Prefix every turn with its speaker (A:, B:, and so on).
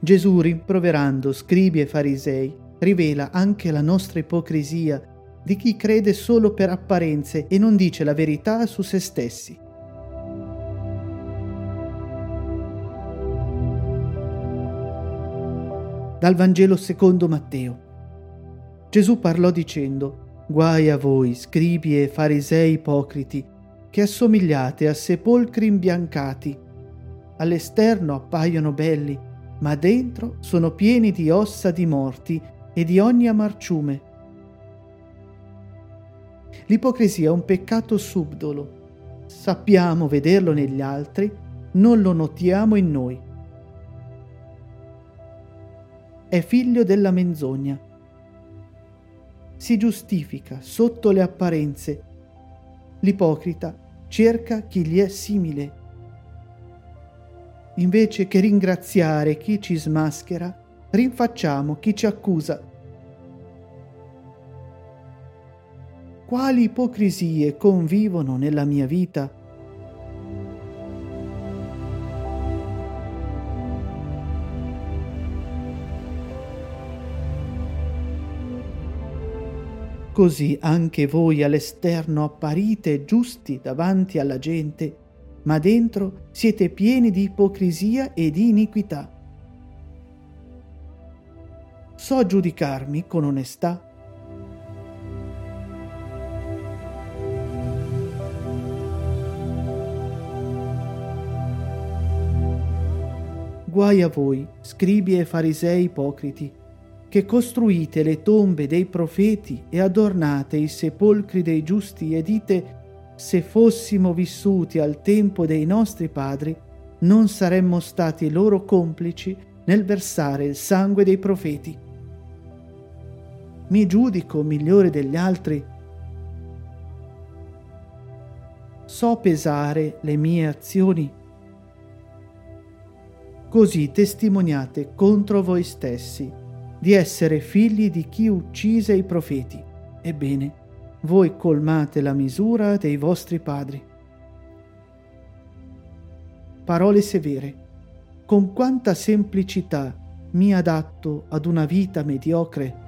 A: Gesù, rimproverando scribi e farisei, rivela anche la nostra ipocrisia di chi crede solo per apparenze e non dice la verità su se stessi. Dal Vangelo secondo Matteo. Gesù parlò dicendo, Guai a voi, scribi e farisei ipocriti, che assomigliate a sepolcri imbiancati. All'esterno appaiono belli, ma dentro sono pieni di ossa di morti e di ogni amarciume. L'ipocrisia è un peccato subdolo. Sappiamo vederlo negli altri, non lo notiamo in noi. È figlio della menzogna. Si giustifica sotto le apparenze. L'ipocrita cerca chi gli è simile Invece che ringraziare chi ci smaschera, rinfacciamo chi ci accusa. Quali ipocrisie convivono nella mia vita? Così anche voi all'esterno apparite giusti davanti alla gente, ma dentro siete pieni di ipocrisia e di iniquità. So giudicarmi con onestà? Guai a voi, scribi e farisei ipocriti, che costruite le tombe dei profeti e adornate i sepolcri dei giusti e dite se fossimo vissuti al tempo dei nostri padri, non saremmo stati loro complici nel versare il sangue dei profeti. Mi giudico migliore degli altri. So pesare le mie azioni. Così testimoniate contro voi stessi di essere figli di chi uccise i profeti. Ebbene, voi colmate la misura dei vostri padri. Parole severe. Con quanta semplicità mi adatto ad una vita mediocre